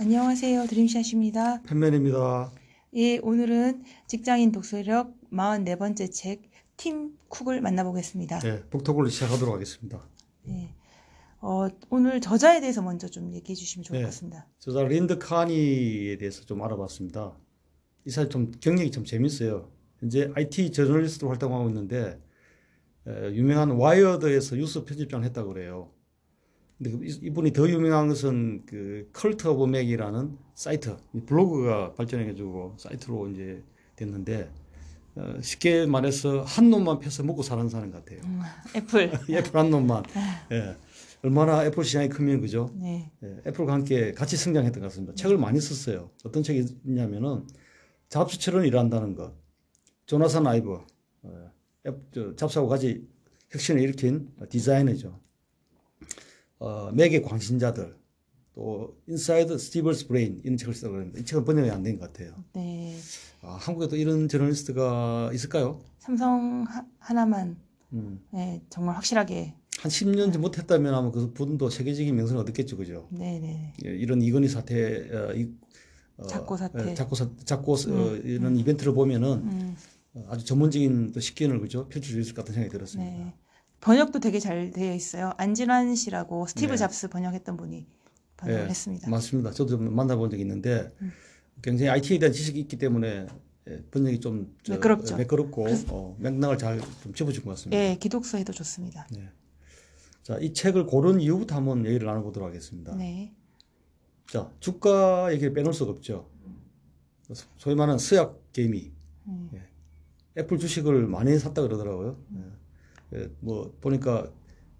안녕하세요. 드림샷입니다. 팬맨입니다. 예, 오늘은 직장인 독서력 44번째 책, 팀 쿡을 만나보겠습니다. 네, 북토크를 시작하도록 하겠습니다. 예. 어, 오늘 저자에 대해서 먼저 좀 얘기해 주시면 좋을 네. 것 같습니다. 저자 린더 카니에 대해서 좀 알아봤습니다. 이 사람 좀 경력이 좀 재밌어요. 현재 IT 저널리스트로 활동하고 있는데 에, 유명한 와이어드에서 뉴스 편집장을 했다고 그래요. 근데 그 이- 이분이 더 유명한 것은 그 Cult of Mac이라는 사이트, 이 블로그가 발전해가지고 사이트로 이제 됐는데 어, 쉽게 말해서 한 놈만 패서 먹고 사는 사람 같아요. 음, 애플. 애플 한 놈만. 예. 얼마나 애플 시장이 크면 그죠? 네. 예, 애플과 함께 같이 성장했던 것 같습니다. 책을 많이 썼어요. 어떤 책이 있냐면은 잡스처럼 일한다는 것, 조나산 아이브, 저, 잡스하고 같이 혁신을 일으킨 디자이너죠. 어, 맥의 광신자들, 또 Inside Steve's Brain 이런 책을 쓰고 그랬는데 이 책은 번역이 안 된 것 같아요. 네. 아, 한국에도 이런 저널리스트가 있을까요? 삼성 하, 하나만 음, 예, 정말 확실하게. 한 10년 전부터 했다면 아마 그 분도 세계적인 명성을 얻었겠죠, 그죠? 네, 네. 예, 이런 이건희 사태, 어, 이, 어, 작고 사태. 예, 작고 사, 작고 어, 이런 이벤트를 보면은 음, 어, 아주 전문적인 또 식견을 그죠 펼칠 수 있을 것 같은 생각이 들었습니다. 네. 번역도 되게 잘 되어 있어요. 안진환 씨라고 스티브 네. 잡스 번역했던 분이 번역을 예, 했습니다. 맞습니다. 저도 좀 만나본 적이 있는데 음. 굉장히 IT에 대한 지식이 있기 때문에 예, 번역이 좀 저, 매끄럽죠. 매끄럽고 어, 맥락을 잘 좀 짚어준 것 같습니다. 예, 기독서에도 좋습니다. 자, 이 책을 고른 이유부터 한번 얘기를 나눠보도록 하겠습니다. 네. 자, 주가 얘기를 빼놓을 수가 없죠. 소- 소위 말하는 서학 개미. 음. 예. 애플 주식을 많이 샀다 그러더라고요. 예. 예, 뭐 보니까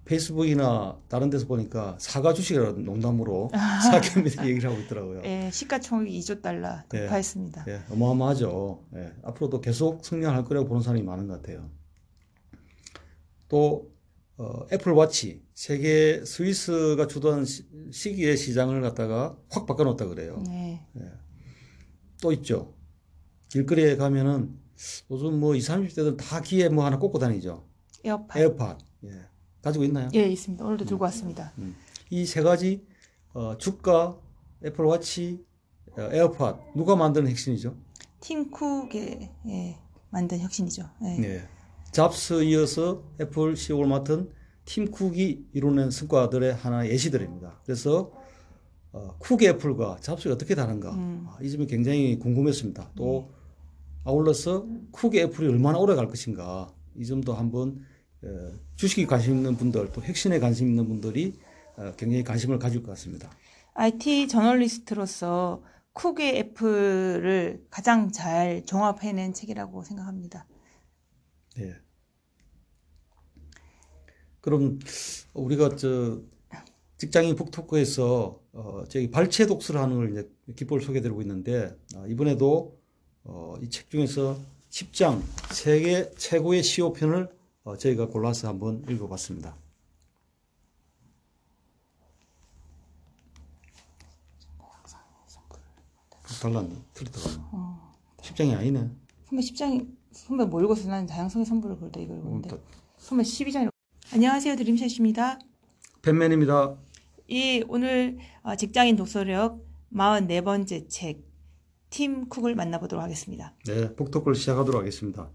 페이스북이나 다른 데서 보니까 사과 주식이라는 농담으로 개미들 얘기를 하고 있더라고요. 예, 시가총액 2조 달러 네. 돌파했습니다. 예, 어마어마하죠. 예, 앞으로도 계속 성장할 거라고 보는 사람이 많은 것 같아요. 또 어, 애플 워치 세계 스위스가 주도한 시, 시기의 시장을 갖다가 확 바꿔놓았다 그래요. 네. 또 있죠. 길거리에 가면은 요즘 뭐 20, 30대들 다 귀에 뭐 하나 꽂고 다니죠. 에어팟. 에어팟. 예. 가지고 있나요? 예, 있습니다. 오늘도 들고 왔습니다. 이 세 가지 어, 주가, 애플 워치, 어, 에어팟 누가 만든 혁신이죠? 팀 쿡이 예, 만든 혁신이죠. 예. 네. 잡스 이어서 애플 CEO를 맡은 팀 쿡이 이루는 성과들의 하나의 예시들입니다. 그래서 어, 쿡 애플과 잡스가 어떻게 다른가 음. 아, 이 점이 굉장히 궁금했습니다. 또 아울러서 쿡 애플이 얼마나 오래 갈 것인가 이 점도 한번 어, 주식에 관심 있는 분들 또 혁신에 관심 있는 분들이 어, 굉장히 관심을 가질 것 같습니다. IT 저널리스트로서 쿡의 애플을 가장 잘 종합해낸 책이라고 생각합니다. 네. 그럼 우리가 저 직장인 북토크에서 어 저기 발췌 독서를 하는 걸 이제 기법을 소개드리고 있는데 아, 이번에도 어 이 책 중에서 10장 세계 최고의 시오 편을 어 저희가 골라서 한번 읽어봤습니다. 달랐네. 틀렸다. 어. 10장이 아니네. 선배 10장이 선배 뭐 읽었어? 난 다양성의 선물을 그때 이걸 읽었는데. 어, 선배 12장 읽 안녕하세요. 드림샷입니다. 팬맨입니다. 이 오늘 어, 직장인 독서력 44번째 책, 팀 쿡을 만나보도록 하겠습니다. 네, 북토크를 시작하도록 하겠습니다.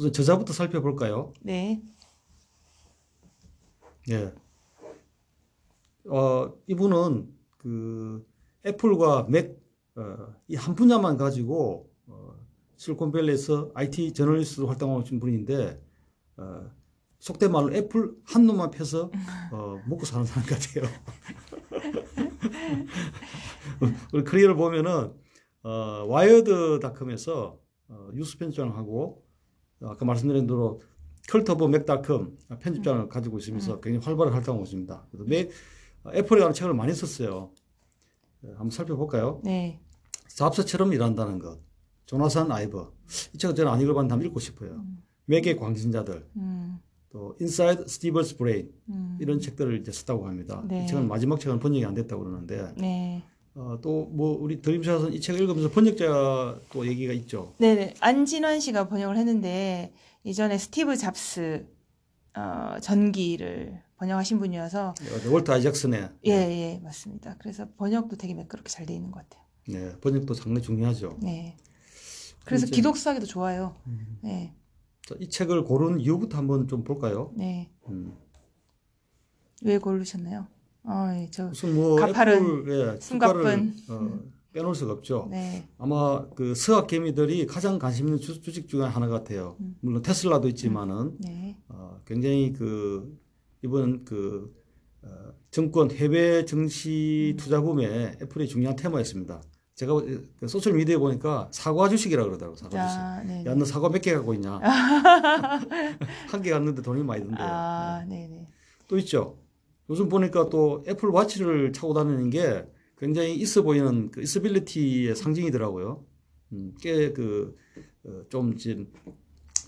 우선 저자부터 살펴볼까요? 네. 네. 어, 이분은 그 애플과 맥, 어, 이 한 분야만 가지고 어, 실리콘밸리에서 IT 저널리스트로 활동하고 있는 분인데 어, 속된 말로 애플 한 놈만 패서 어, 먹고 사는 사람 같아요. 우리 커리어를 보면은 어, Wired.com에서 어, 뉴스 편집장을 하고 아까 말씀드린 대로 Cult of Mac.com 편집장을 가지고 있으면서 굉장히 활발하게 활동하고 있습니다. 그래서 맥 애플에 관한 책을 많이 썼어요. 네, 한번 살펴볼까요? 네. 잡스처럼 일한다는 것. 조너선 아이브. 이 책은 저는 안 읽어봤는데 한번 읽고 싶어요. 맥의 광신자들. 음. 또 Inside Steve's Brain 음. 이런 책들을 이제 썼다고 합니다. 네. 이 책은 마지막 책은 번역이 안 됐다고 그러는데 네. 어, 또뭐 우리 드림샷은 이 책을 읽으면서 번역자 또 얘기가 있죠. 네네. 안진환 씨가 번역을 했는데 이전에 스티브 잡스 어, 전기를 번역하신 분이어서 월트 아이작슨의 예, 예, 맞습니다. 그래서 번역도 되게 매끄럽게 잘 돼 있는 것 같아요. 네, 번역도 상당히 중요하죠. 네. 그래서 이제- 기독수하기도 좋아요. 음. 네, 자, 이 책을 고른 이유부터 한번 좀 볼까요? 네. 음. 왜 고르셨나요? 어, 예, 저, 무슨 뭐 가파른, 애플의 숨가쁜. 주가를 어, 빼놓을 수가 없죠. 네, 아마 그 서학 개미들이 가장 관심 있는 주, 주식 중에 하나 같아요. 음. 물론 테슬라도 있지만은 네, 어, 굉장히 그 이번 그 어, 정권 해외 증시 투자 붐에 애플이 중요한 테마였습니다. 제가 그 소셜 미디어에 보니까 사과 주식이라 그러더라고 사과 주식. 아, 네. 야, 너 사과 몇 개 갖고 있냐? 한개 갖는데 돈이 많이 든대요. 아, 네, 네. 또 있죠. 요즘 보니까 또 애플 와치를 차고 다니는 게 굉장히 있어 보이는 그 있어빌리티의 상징이더라고요. 음, 꽤그좀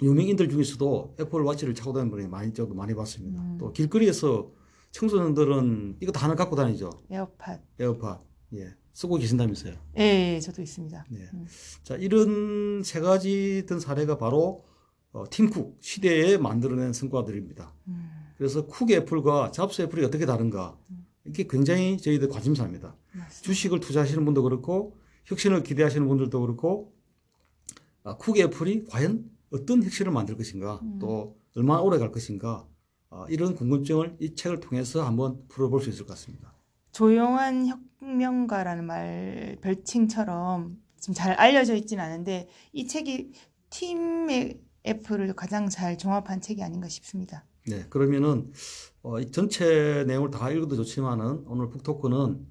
유명인들 중에서도 애플 와치를 차고 다니는 분이 많이 저도 많이 봤습니다. 음. 또 길거리에서 청소년들은 이거 다 하나 갖고 다니죠. 에어팟. 에어팟. 예. 쓰고 계신다면서요. 예, 예, 저도 있습니다. 네. 음. 자, 이런 세 가지 든 사례가 바로 어, 팀쿡 시대에 만들어낸 성과들입니다. 음, 그래서 쿡 애플과 잡스 애플이 어떻게 다른가? 이게 굉장히 저희들 관심사입니다. 맞습니다. 주식을 투자하시는 분도 그렇고 혁신을 기대하시는 분들도 그렇고 아, 쿡 애플이 과연 어떤 혁신을 만들 것인가? 음. 또 얼마나 오래 갈 것인가? 아, 이런 궁금증을 이 책을 통해서 한번 풀어볼 수 있을 것 같습니다. 조용한 혁명가라는 말 별칭처럼 지금 잘 알려져 있지는 않은데 이 책이 팀의 애플을 가장 잘 종합한 책이 아닌가 싶습니다. 네, 그러면은 어, 이 전체 내용을 다 읽어도 좋지만은 오늘 북토크는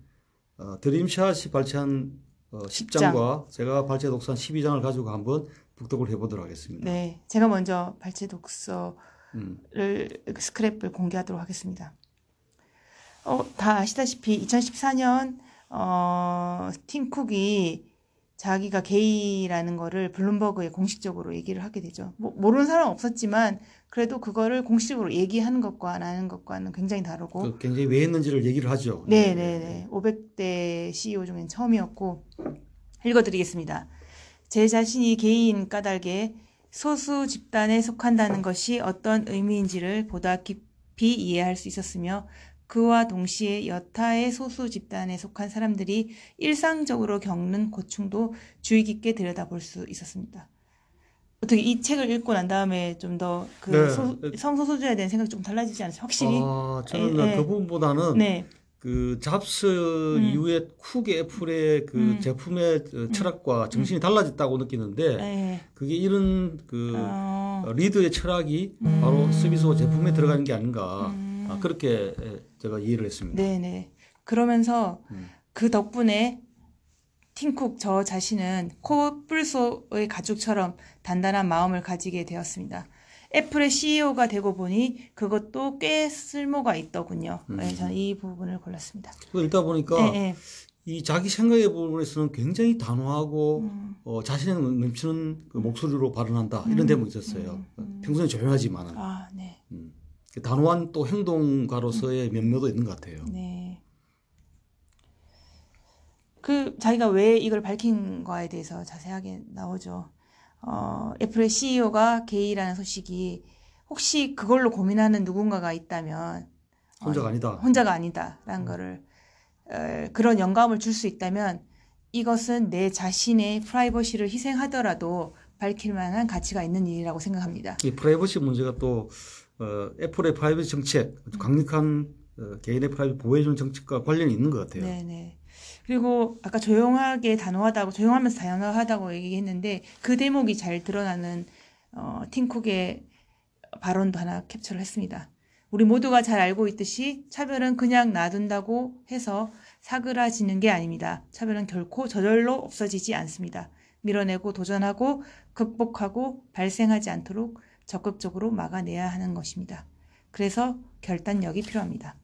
어, 드림샷이 발췌한 어, 10장과 제가 발췌 독서한 12장을 가지고 한번 북토크를 해보도록 하겠습니다. 네, 제가 먼저 발췌 독서를 음, 스크랩을 공개하도록 하겠습니다. 어, 다 아시다시피 2014년 어, 팀 쿡이 자기가 게이라는 거를 블룸버그에 공식적으로 얘기를 하게 되죠. 뭐, 모르는 사람 은 없었지만 그래도 그거를 공식적으로 얘기하는 것과 안 하는 것과는 굉장히 다르고 그 굉장히 왜 했는지를 얘기를 하죠. 네, 네, 네. 500대 CEO 중엔 처음이었고 읽어드리겠습니다. 제 자신이 개인 까닭에 소수 집단에 속한다는 것이 어떤 의미인지를 보다 깊이 이해할 수 있었으며 그와 동시에 여타의 소수 집단에 속한 사람들이 일상적으로 겪는 고충도 주의 깊게 들여다볼 수 있었습니다. 어떻게 이 책을 읽고 난 다음에 좀 더그 네. 성소수자에 대한 생각이 좀 달라지지 않으세요? 확실히? 아, 저는 예, 예. 그 부분보다는 네. 그 잡스 이후에 쿡 애플의 그 음. 제품의 어, 철학과 정신이 달라졌다고 느끼는데 네. 그게 이런 그 어, 어, 리드의 철학이 음. 바로 서비스와 제품에 들어가는 게 아닌가 음. 아, 그렇게 에, 제가 이해를 했습니다. 네네. 그러면서 음. 그 덕분에 팀쿡 저 자신은 코뿔소의 가죽처럼 단단한 마음을 가지게 되었습니다. 애플의 CEO가 되고 보니 그것도 꽤 쓸모가 있더군요. 음. 네, 저는 이 부분을 골랐습니다. 그 읽다 보니까 네, 네. 이 자기 생각의 부분에서는 굉장히 단호하고 음, 어, 자신의 넘치는 그 목소리로 발언한다 이런 음, 대목이 있었어요. 음, 음. 평소에 조용하지만은 아, 네. 음. 단호한 또 행동가로서의 면모도 있는 것 같아요. 네. 그 자기가 왜 이걸 밝힌 거에 대해서 자세하게 나오죠. 어, 애플의 CEO가 게이라는 소식이 혹시 그걸로 고민하는 누군가가 있다면 혼자가 아니다. 혼자가 아니다라는 거를 어, 그런 영감을 줄 수 있다면 이것은 내 자신의 프라이버시를 희생하더라도 밝힐 만한 가치가 있는 일이라고 생각합니다. 이 프라이버시 문제가 또 어, 애플의 프라이버시 정책, 강력한 어, 개인의 프라이버시 보호해주는 정책과 관련이 있는 것 같아요. 네네. 그리고 아까 조용하게 단호하다고 조용하면서 단호하다고 얘기했는데 그 대목이 잘 드러나는 어, 팀쿡의 발언도 하나 캡처를 했습니다. 우리 모두가 잘 알고 있듯이 차별은 그냥 놔둔다고 해서 사그라지는 게 아닙니다. 차별은 결코 저절로 없어지지 않습니다. 밀어내고 도전하고 극복하고 발생하지 않도록 적극적으로 막아내야 하는 것입니다. 그래서 결단력이 필요합니다.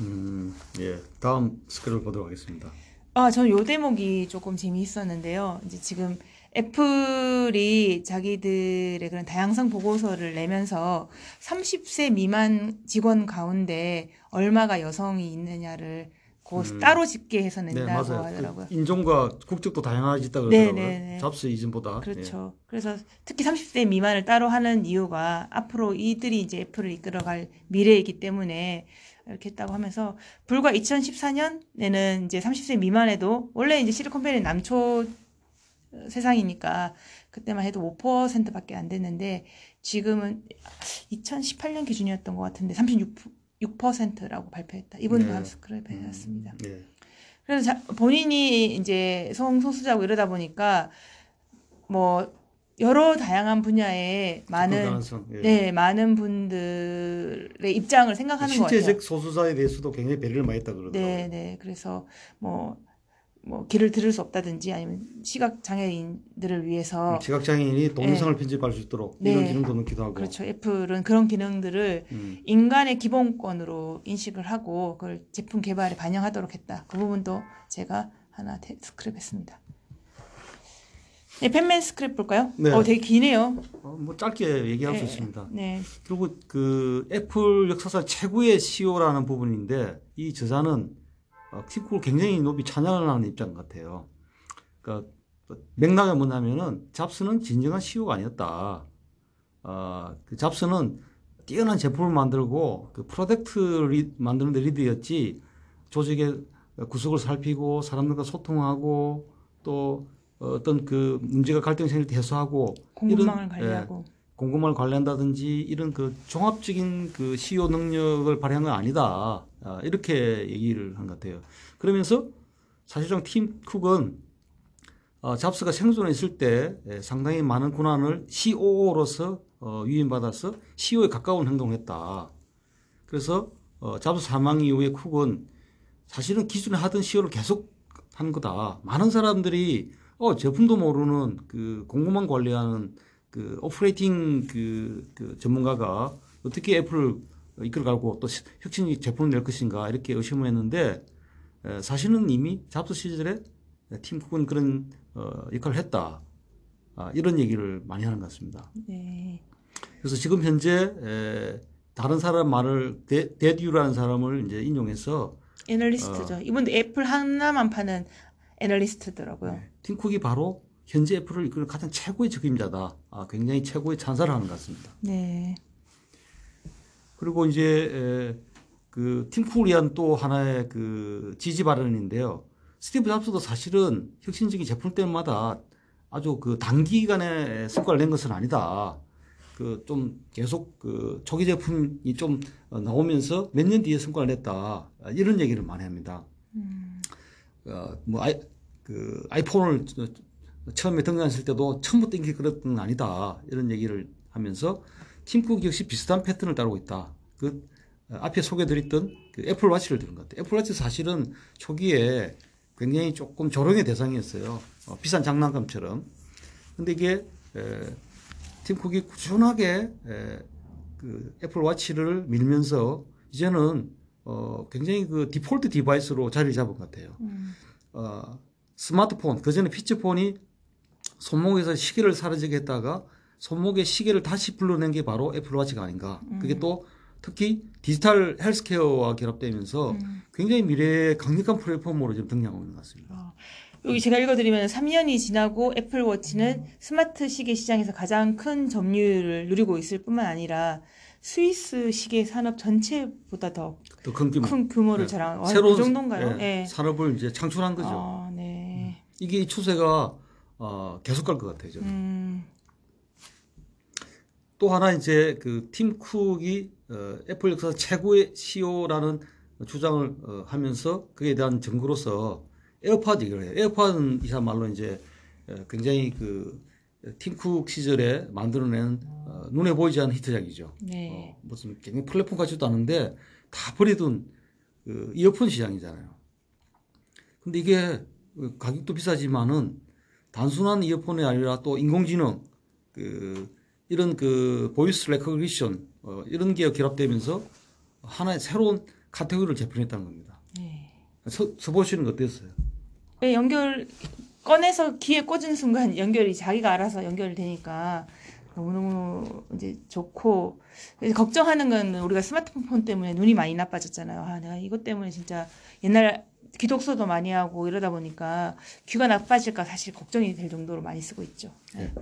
음, 예. 다음 스크롤 보도록 하겠습니다. 아, 저는 요 대목이 조금 재미있었는데요. 이제 지금 애플이 자기들의 그런 다양성 보고서를 내면서 30세 미만 직원 가운데 얼마가 여성이 있느냐를 그 음. 따로 집계 해서 네, 낸다고 맞아요. 하더라고요. 그 인종과 국적도 다양해졌다 네, 그러더라고요. 네, 네. 잡스 이전보다. 그렇죠. 그래서 특히 30세 미만을 따로 하는 이유가 앞으로 이들이 이제 애플을 이끌어갈 미래이기 때문에 이렇게 했다고 하면서 불과 2014년에는 이제 30세 미만에도 원래 이제 실리콘밸리 남초 세상이니까 그때만 해도 5%밖에 안 됐는데 지금은 2018년 기준이었던 것 같은데 36% 라고 발표했다. 이번에 네. 발표했습니다. 예. 네. 그래서 자- 본인이 이제 성소수자고 이러다 보니까 뭐 여러 다양한 분야에 많은 가능성, 예. 네 많은 분들의 입장을 생각하는 것 같아요. 신체적 소수자에 대해서도 굉장히 배려를 많이 했다 그러더라고요. 네, 네. 그래서 뭐, 뭐 길을 들을 수 없다든지 아니면 시각 장애인들을 위해서 시각 장애인이 동영상을 편집할 수 있도록 네. 이런 기능도 넣기도 하고. 그렇죠. 애플은 그런 기능들을 음. 인간의 기본권으로 인식을 하고 그걸 제품 개발에 반영하도록 했다. 그 부분도 제가 하나 테- 스크랩했습니다. 네, 펜맨 스크랩 볼까요? 네. 어, 되게 기네요. 어, 뭐 짧게 얘기할 수 네, 있습니다. 네, 그리고 그 애플 역사상 최고의 CEO라는 부분인데 이 저자는 어, 팀쿡을 굉장히 높이 찬양을 하는 입장 같아요. 그러니까 맥락이 뭐냐면은 잡스는 진정한 CEO가 아니었다. 어, 그 잡스는 뛰어난 제품을 만들고 그 product 리, 만드는 데 리더였지 조직의 구석을 살피고 사람들과 소통하고 또 어떤 그 문제가 갈등 생길 때 해소하고 공급망을 이런, 관리하고 공급망을 관리한다든지 이런 그 종합적인 그 CEO 능력을 발휘한 건 아니다. 아, 이렇게 얘기를 한 것 같아요. 그러면서 사실상 팀 쿡은 어, 잡스가 생존해 있을 때 예, 상당히 많은 권한을 COO로서 어, 위임받아서 CEO에 가까운 행동을 했다. 그래서 어, 잡스 사망 이후에 쿡은 사실은 기존에 하던 CEO를 계속 한 거다. 많은 사람들이 어, 제품도 모르는 그 공급망 관리하는 그 operating 그, 그 전문가가 어떻게 애플을 이끌어가고 또 시- 혁신적 제품을 낼 것인가 이렇게 의심을 했는데 에, 사실은 이미 잡스 시절에 팀 쿡은 그런 어, 역할을 했다. 아, 이런 얘기를 많이 하는 것 같습니다. 네, 그래서 지금 현재 에, 다른 사람 말을 데, 데듀라는 사람을 이제 인용해서 애널리스트죠. 이분도 애플 하나만 파는 애널리스트더라고요. 팀 쿡이 바로 현재 애플을 이끄는 가장 최고의 적임자다. 아, 굉장히 최고의 찬사를 하는 것 같습니다. 네, 그리고 이제 에, 그 위한 또 하나의 그 지지 발언인데요. 스티브 잡스도 사실은 혁신적인 제품 때마다 아주 그 단기간에 성과를 낸 것은 아니다. 그 좀 계속 그 초기 제품이 좀 어, 나오면서 몇 년 뒤에 성과를 냈다. 아, 이런 얘기를 많이 합니다. 어, 뭐 아이 그 아이폰을 저- 처음에 등장했을 때도 처음부터 인기 끌었던 건 아니다. 이런 얘기를 하면서 팀쿡 역시 비슷한 패턴을 따르고 있다. 그 어, 앞에 소개드렸던 그 애플워치를 들은 것 같아요. 애플워치 사실은 초기에 굉장히 조금 조롱의 대상이었어요. 어, 비싼 장난감처럼. 근데 이게 에, 팀쿡이 꾸준하게 에, 그 애플워치를 밀면서 이제는 어, 굉장히 그 default device로 자리를 잡은 것 같아요. 음, 어, 스마트폰, 그 전에 피처폰이 손목에서 시계를 사라지게 했다가 손목에 시계를 다시 불러낸 게 바로 애플워치가 아닌가. 그게 또 특히 디지털 헬스케어와 결합되면서 음. 굉장히 미래의 강력한 플랫폼으로 지금 등장하고 있는 것 같습니다. 어, 여기 제가 읽어드리면 3년이 지나고 애플워치는 스마트 시계 시장에서 가장 큰 점유율을 누리고 있을 뿐만 아니라 스위스 시계 산업 전체보다 더 큰 규모. 규모를 네. 자랑. 와, 새로운 그 정도인가요? 예, 예. 산업을 이제 창출한 거죠. 아, 네. 이게 이 추세가 어, 계속 갈 것 같아요. 저는. 음, 또 하나 이제 그 팀 쿡이 어, 애플 역사 최고의 CEO라는 주장을 어, 하면서 그에 대한 증거로서 에어팟 얘기를 해요. 에어팟은 이야말로 이제 어, 굉장히 그 팀 쿡 시절에 만들어낸 어, 눈에 보이지 않는 히트작이죠. 네. 어, 무슨 굉장히 플랫폼 같지도 않은데 다 버리던 그 이어폰 시장이잖아요. 근데 이게 그 가격도 비싸지만은 단순한 이어폰이 아니라 또 인공지능 그 이런 그 voice recognition 어, 이런 게 결합되면서 하나의 새로운 카테고리를 재편했다는 겁니다. 네. 써, 써보시는 거 어땠어요? 네, 연결 꺼내서 귀에 꽂은 순간 연결이 자기가 알아서 연결되니까 너무너무 이제 좋고 걱정하는 건 우리가 스마트폰 때문에 눈이 많이 나빠졌잖아요. 아, 내가 이것 때문에 진짜 옛날 귀 독서도 많이 하고 이러다 보니까 귀가 나빠질까 사실 걱정이 될 정도로 많이 쓰고 있죠. 네.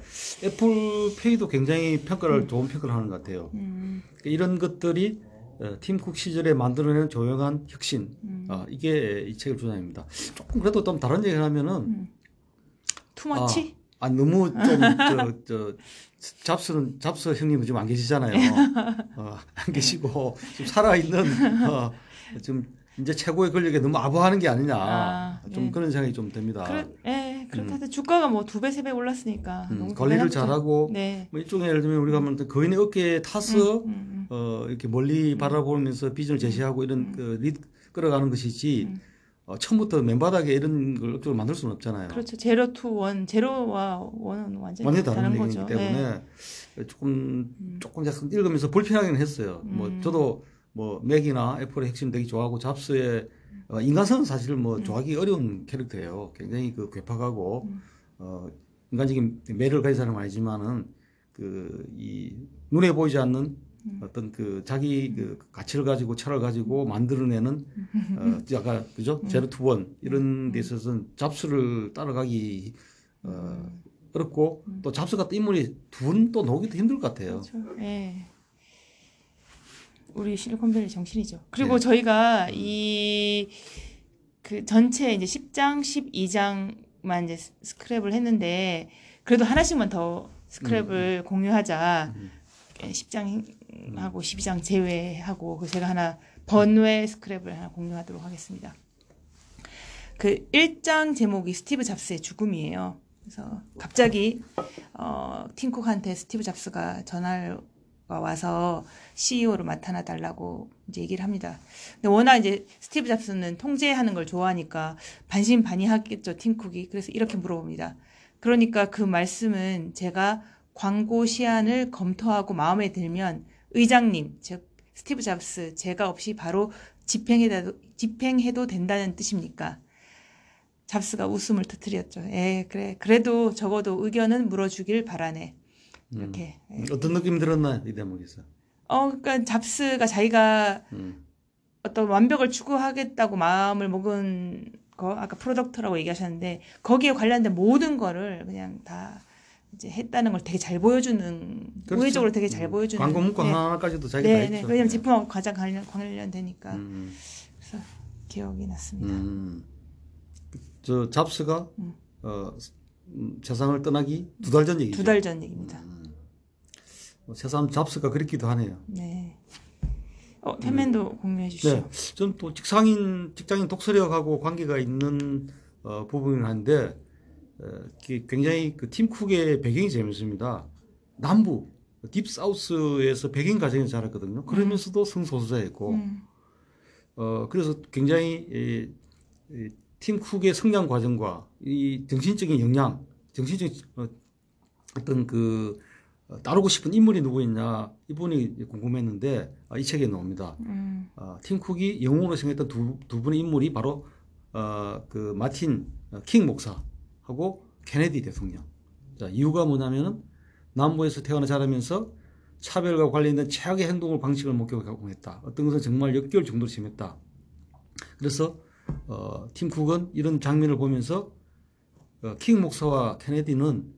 애플페이도 굉장히 평가를 좋은 평가를 하는 것 같아요. 음, 이런 것들이 어, 팀쿡 시절에 만들어낸 조용한 혁신 음. 어, 이게 이 책의 주장입니다. 조금 그래도 좀 다른 얘기를 하면은 음. Too much? 아 너무 좀저저 잡스는 잡스 형님은 지금 안 계시잖아요. 어, 안 계시고 좀 살아 있는 어, 좀 이제 최고의 권력에 너무 아부하는 게 아니냐 아, 좀 네. 그런 생각이 좀 듭니다. 그래, 예, 그렇다 해 주가가 뭐 두 배 세 배 올랐으니까 음, 관리를 대단하죠. 잘하고 네. 뭐 일종의 예를 들면 우리가 하면 거인의 어깨에 타서 음, 음, 어, 이렇게 멀리 바라보면서 비전을 제시하고 이런 그 리드 끌어가는 것이지 음. 어, 처음부터 맨바닥에 이런 걸 억지로 만들 수는 없잖아요. 그렇죠. zero to one, zero와 one은 완전히, 완전히 다른 거죠. 때문에 네. 조금 음. 조금 약간 읽으면서 불편하긴 했어요. 뭐 음. 저도 뭐 맥이나 애플의 핵심 되게 좋아하고 잡스의 어, 인간성은 사실 뭐 좋아하기 어려운 캐릭터예요. 굉장히 그 괴팍하고 음. 어, 인간적인 매력을 가진 사람은 아니지만은 그 이 눈에 보이지 않는 음. 어떤 그 자기 그 가치를 가지고 철학을 가지고 만들어내는 어, 아까 그죠 음. zero to one 이런 데 있어서는 잡스를 따라가기 어, 어렵고 또 잡스 같은 인물이 두 번 또 나오기도 힘들 것 같아요. 그렇죠. 예. 우리 실리콘밸리 정신이죠. 그리고 네. 저희가 이 그 전체 이제 10장, 12장만 이제 스- 스크랩을 했는데 그래도 하나씩만 더 스크랩을 공유하자. 음. 10장하고 12장 제외하고 그 제가 하나 번외 스크랩을 하나 공유하도록 하겠습니다. 그 1장 제목이 스티브 잡스의 죽음이에요. 그래서 갑자기 어, 팀쿡한테 스티브 잡스가 전화가 와서 CEO로 맡아나 달라고 이제 얘기를 합니다. 근데 워낙 이제 스티브 잡스는 통제하는 걸 좋아하니까 반신반의하겠죠, 팀쿡이. 그래서 이렇게 물어봅니다. 그러니까 그 말씀은 제가 광고 시안을 검토하고 마음에 들면 의장님, 즉 스티브 잡스 재가 없이 바로 집행해도 집행해도 된다는 뜻입니까? 잡스가 웃음을 터뜨렸죠. 예, 그래. 그래도 적어도 의견은 물어주길 바라네. 이렇게. 예. 어떤 느낌 들었나요 이 대목에서? 어, 그러니까 잡스가 자기가 음. 어떤 완벽을 추구하겠다고 마음을 먹은 거 아까 product라고 얘기하셨는데 거기에 관련된 모든 거를 그냥 다 이제 했다는 걸 되게 잘 보여주는 그렇죠. 우회적으로 되게 잘 음. 보여주는 광고 문구 네. 하나까지도 자기가 다 네. 네. 왜냐면 제품하고 가장 관련 관련되니까 음. 그래서 기억이 났습니다. 음. 저 잡스가 음. 어, 음, 세상을 떠나기 두 달 전 얘기죠. 두 달 전 얘기입니다. 음. 뭐 세상 잡스가 그랬기도 하네요. 네. 어, 태맨도 공유해 주시죠. 네, 저는 또 직장인 직장인 독서력하고 관계가 있는 어, 부분이 한데 어, 기- 굉장히 그 팀쿡의 배경이 재밌습니다. 남부 딥사우스에서 백인 가정에서 자랐거든요. 그러면서도 성소수자였고 음, 어, 그래서 굉장히 이, 이 팀쿡의 성장 과정과 이 정신적인 영향, 정신적인 어, 어떤 그 어, 따르고 싶은 인물이 누구였냐 이 부분이 궁금했는데 아, 이 책에 나옵니다. 음, 어, 팀 쿡이 영웅으로 생겼던 두, 두 분의 인물이 바로 어, 그 마틴 어, 킹 목사하고 케네디 대통령. 자, 이유가 뭐냐면은 남부에서 태어나 자라면서 차별과 관련된 최악의 행동을 방식을 목격하고 했다. 어떤 것은 정말 역겨울 정도로 심했다. 그래서 어, 팀 쿡은 이런 장면을 보면서 어, 킹 목사와 케네디는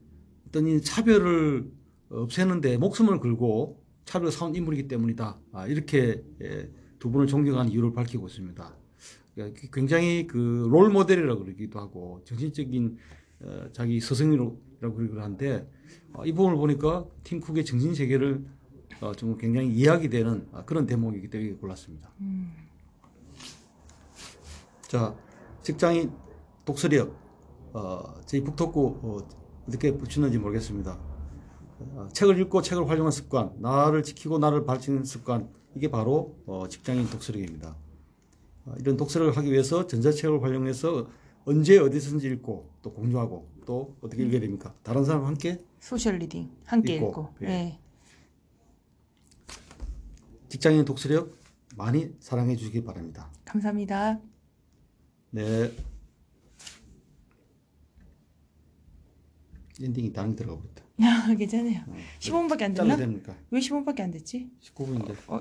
어떤 이 차별을 없애는데 목숨을 걸고 차별을 사온 인물이기 때문이다. 아, 이렇게 예, 두 분을 존경하는 이유를 밝히고 있습니다. 그러니까 굉장히 그 롤 모델이라고 그러기도 하고 정신적인 어, 자기 스승이라고 그러기도 한데 어, 이 부분을 보니까 팀쿡의 정신 세계를 어, 좀 굉장히 이해하게 되는 아, 그런 대목이기 때문에 골랐습니다. 음. 자, 직장인 독서력, 어, 저희 북토크 어, 어떻게 붙였는지 모르겠습니다. 어, 책을 읽고 책을 활용하는 습관, 나를 지키고 나를 밝히는 습관, 이게 바로 어, 직장인 독서력입니다. 어, 이런 독서력을 하기 위해서 전자책을 활용해서 언제 어디서든지 읽고 또 공유하고 또 어떻게 읽어야 됩니까? 다른 사람과 함께 social reading 함께 읽고, 읽고. 예. 네. 직장인 독서력 많이 사랑해 주시기 바랍니다. 감사합니다. 네. 엔딩이 당이 들어가 버렸다. 괜찮아요. 15분밖에 안 잘라야 됐나? 됩니까? 왜 15분밖에 안 됐지? 19분인데. 어,